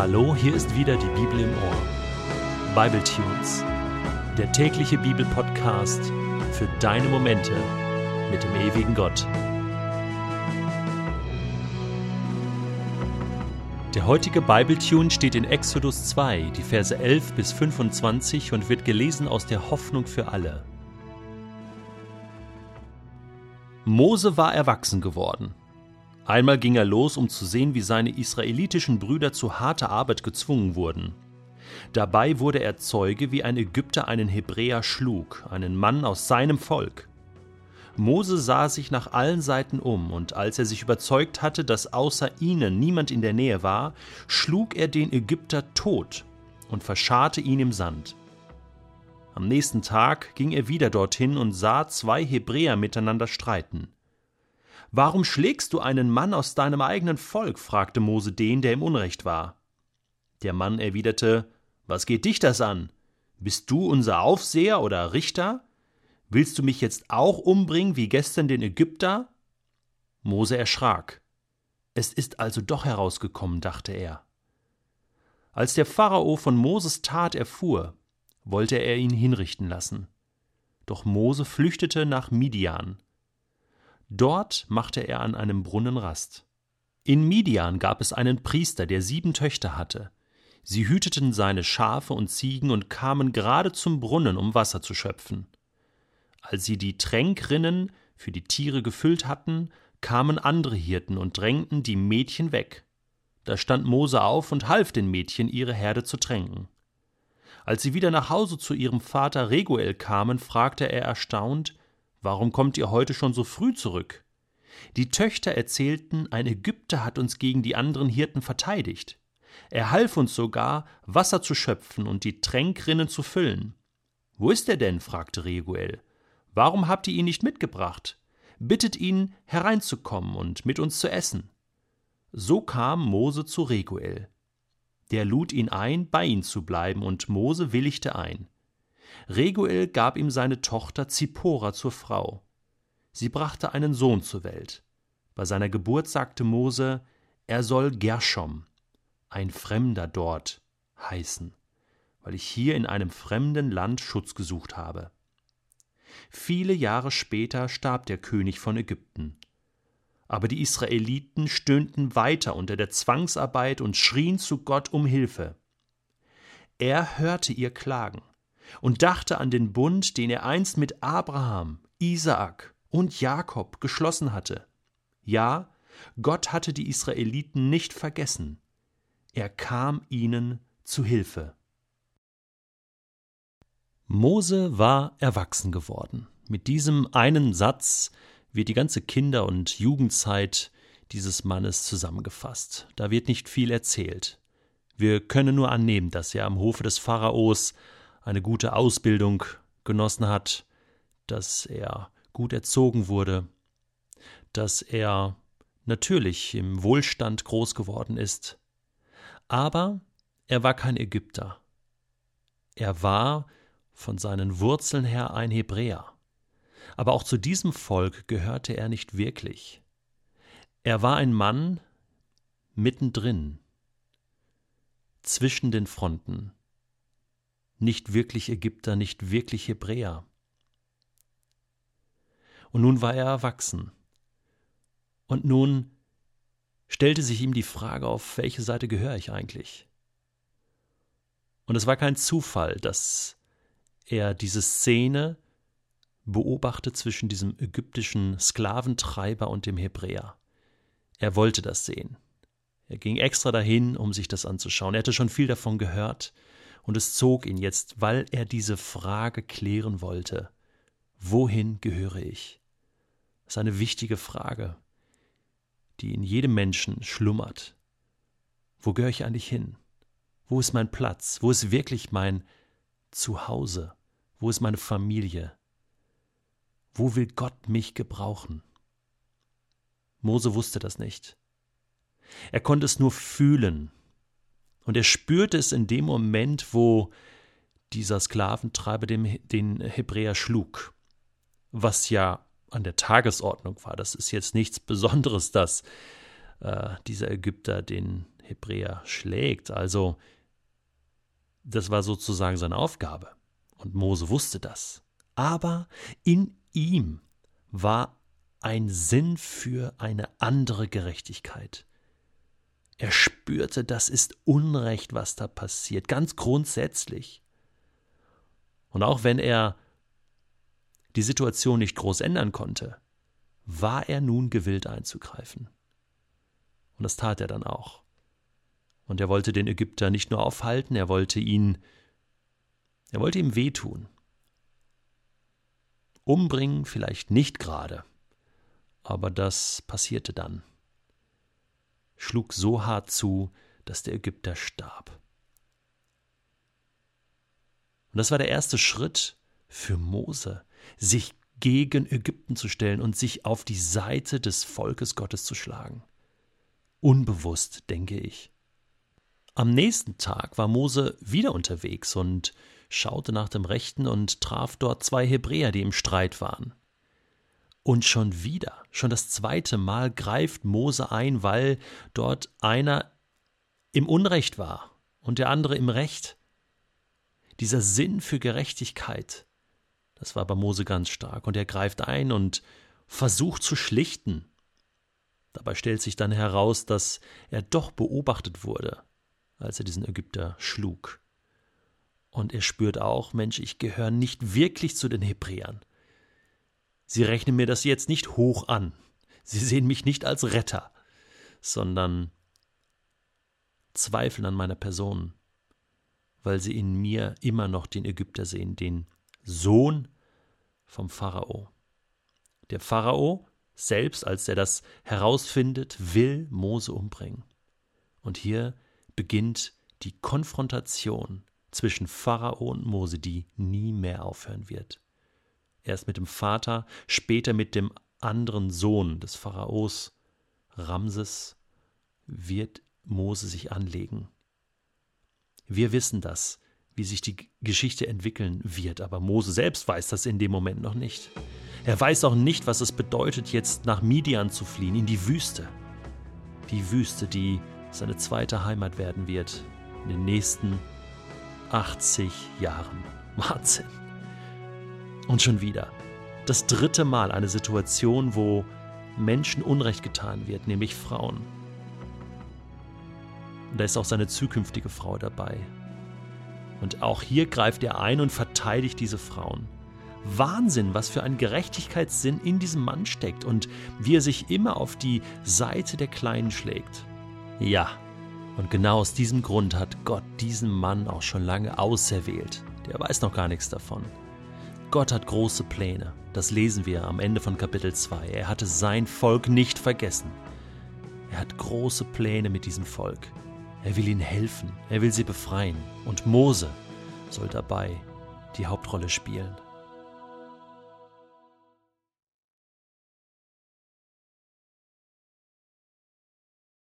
Hallo, hier ist wieder die Bibel im Ohr. Bible Tunes, der tägliche Bibelpodcast für deine Momente mit dem ewigen Gott. Der heutige Bible Tune steht in Exodus 2, die Verse 11 bis 25 und wird gelesen aus der Hoffnung für alle. Mose war erwachsen geworden. Einmal ging er los, um zu sehen, wie seine israelitischen Brüder zu harter Arbeit gezwungen wurden. Dabei wurde er Zeuge, wie ein Ägypter einen Hebräer schlug, einen Mann aus seinem Volk. Mose sah sich nach allen Seiten um, und als er sich überzeugt hatte, dass außer ihnen niemand in der Nähe war, schlug er den Ägypter tot und verscharrte ihn im Sand. Am nächsten Tag ging er wieder dorthin und sah zwei Hebräer miteinander streiten. Warum schlägst du einen Mann aus deinem eigenen Volk? fragte Mose den, der im Unrecht war. Der Mann erwiderte Was geht dich das an? Bist du unser Aufseher oder Richter? Willst du mich jetzt auch umbringen wie gestern den Ägypter? Mose erschrak. Es ist also doch herausgekommen, dachte er. Als der Pharao von Moses Tat erfuhr, wollte er ihn hinrichten lassen. Doch Mose flüchtete nach Midian. Dort machte er an einem Brunnen Rast. In Midian gab es einen Priester, der sieben Töchter hatte. Sie hüteten seine Schafe und Ziegen und kamen gerade zum Brunnen, um Wasser zu schöpfen. Als sie die Tränkrinnen für die Tiere gefüllt hatten, kamen andere Hirten und drängten die Mädchen weg. Da stand Mose auf und half den Mädchen, ihre Herde zu tränken. Als sie wieder nach Hause zu ihrem Vater Reguel kamen, fragte er erstaunt, Warum kommt ihr heute schon so früh zurück? Die Töchter erzählten, ein Ägypter hat uns gegen die anderen Hirten verteidigt. Er half uns sogar, Wasser zu schöpfen und die Tränkrinnen zu füllen. Wo ist er denn? fragte Reguel. Warum habt ihr ihn nicht mitgebracht? Bittet ihn, hereinzukommen und mit uns zu essen. So kam Mose zu Reguel. Der lud ihn ein, bei ihm zu bleiben, und Mose willigte ein. Reguel gab ihm seine Tochter Zippora zur Frau. Sie brachte einen Sohn zur Welt. Bei seiner Geburt sagte Mose, er soll Gershom, ein Fremder dort, heißen, weil ich hier in einem fremden Land Schutz gesucht habe. Viele Jahre später starb der König von Ägypten. Aber die Israeliten stöhnten weiter unter der Zwangsarbeit und schrien zu Gott um Hilfe. Er hörte ihr Klagen und dachte an den Bund, den er einst mit Abraham, Isaak und Jakob geschlossen hatte. Ja, Gott hatte die Israeliten nicht vergessen. Er kam ihnen zu Hilfe. Mose war erwachsen geworden. Mit diesem einen Satz wird die ganze Kinder- und Jugendzeit dieses Mannes zusammengefasst. Da wird nicht viel erzählt. Wir können nur annehmen, dass er am Hofe des Pharaos eine gute Ausbildung genossen hat, dass er gut erzogen wurde, dass er natürlich im Wohlstand groß geworden ist. Aber er war kein Ägypter. Er war von seinen Wurzeln her ein Hebräer. Aber auch zu diesem Volk gehörte er nicht wirklich. Er war ein Mann mittendrin, zwischen den Fronten, nicht wirklich Ägypter, nicht wirklich Hebräer. Und nun war er erwachsen. Und nun stellte sich ihm die Frage, auf welche Seite gehöre ich eigentlich? Und es war kein Zufall, dass er diese Szene beobachtet zwischen diesem ägyptischen Sklaventreiber und dem Hebräer. Er wollte das sehen. Er ging extra dahin, um sich das anzuschauen. Er hatte schon viel davon gehört und es zog ihn jetzt, weil er diese Frage klären wollte. Wohin gehöre ich? Das ist eine wichtige Frage, die in jedem Menschen schlummert. Wo gehöre ich eigentlich hin? Wo ist mein Platz? Wo ist wirklich mein Zuhause? Wo ist meine Familie? Wo will Gott mich gebrauchen? Mose wusste das nicht. Er konnte es nur fühlen, und er spürte es in dem Moment, wo dieser Sklaventreiber den, den Hebräer schlug, was ja an der Tagesordnung war. Das ist jetzt nichts Besonderes, dass äh, dieser Ägypter den Hebräer schlägt. Also, das war sozusagen seine Aufgabe. Und Mose wusste das. Aber in ihm war ein Sinn für eine andere Gerechtigkeit. Er spürte, das ist Unrecht, was da passiert, ganz grundsätzlich. Und auch wenn er die Situation nicht groß ändern konnte, war er nun gewillt einzugreifen. Und das tat er dann auch. Und er wollte den Ägypter nicht nur aufhalten, er wollte ihn, er wollte ihm wehtun. Umbringen vielleicht nicht gerade, aber das passierte dann. Schlug so hart zu, dass der Ägypter starb. Und das war der erste Schritt für Mose, sich gegen Ägypten zu stellen und sich auf die Seite des Volkes Gottes zu schlagen. Unbewusst, denke ich. Am nächsten Tag war Mose wieder unterwegs und schaute nach dem Rechten und traf dort zwei Hebräer, die im Streit waren. Und schon wieder, schon das zweite Mal greift Mose ein, weil dort einer im Unrecht war und der andere im Recht. Dieser Sinn für Gerechtigkeit, das war bei Mose ganz stark, und er greift ein und versucht zu schlichten. Dabei stellt sich dann heraus, dass er doch beobachtet wurde, als er diesen Ägypter schlug. Und er spürt auch, Mensch, ich gehöre nicht wirklich zu den Hebräern. Sie rechnen mir das jetzt nicht hoch an. Sie sehen mich nicht als Retter, sondern zweifeln an meiner Person, weil sie in mir immer noch den Ägypter sehen, den Sohn vom Pharao. Der Pharao selbst, als er das herausfindet, will Mose umbringen. Und hier beginnt die Konfrontation zwischen Pharao und Mose, die nie mehr aufhören wird. Erst mit dem Vater, später mit dem anderen Sohn des Pharaos, Ramses, wird Mose sich anlegen. Wir wissen das, wie sich die Geschichte entwickeln wird, aber Mose selbst weiß das in dem Moment noch nicht. Er weiß auch nicht, was es bedeutet, jetzt nach Midian zu fliehen, in die Wüste. Die Wüste, die seine zweite Heimat werden wird in den nächsten 80 Jahren. Wahnsinn. Und schon wieder. Das dritte Mal eine Situation, wo Menschen Unrecht getan wird, nämlich Frauen. Und da ist auch seine zukünftige Frau dabei. Und auch hier greift er ein und verteidigt diese Frauen. Wahnsinn, was für ein Gerechtigkeitssinn in diesem Mann steckt und wie er sich immer auf die Seite der Kleinen schlägt. Ja, und genau aus diesem Grund hat Gott diesen Mann auch schon lange auserwählt. Der weiß noch gar nichts davon. Gott hat große Pläne. Das lesen wir am Ende von Kapitel 2. Er hatte sein Volk nicht vergessen. Er hat große Pläne mit diesem Volk. Er will ihnen helfen. Er will sie befreien. Und Mose soll dabei die Hauptrolle spielen.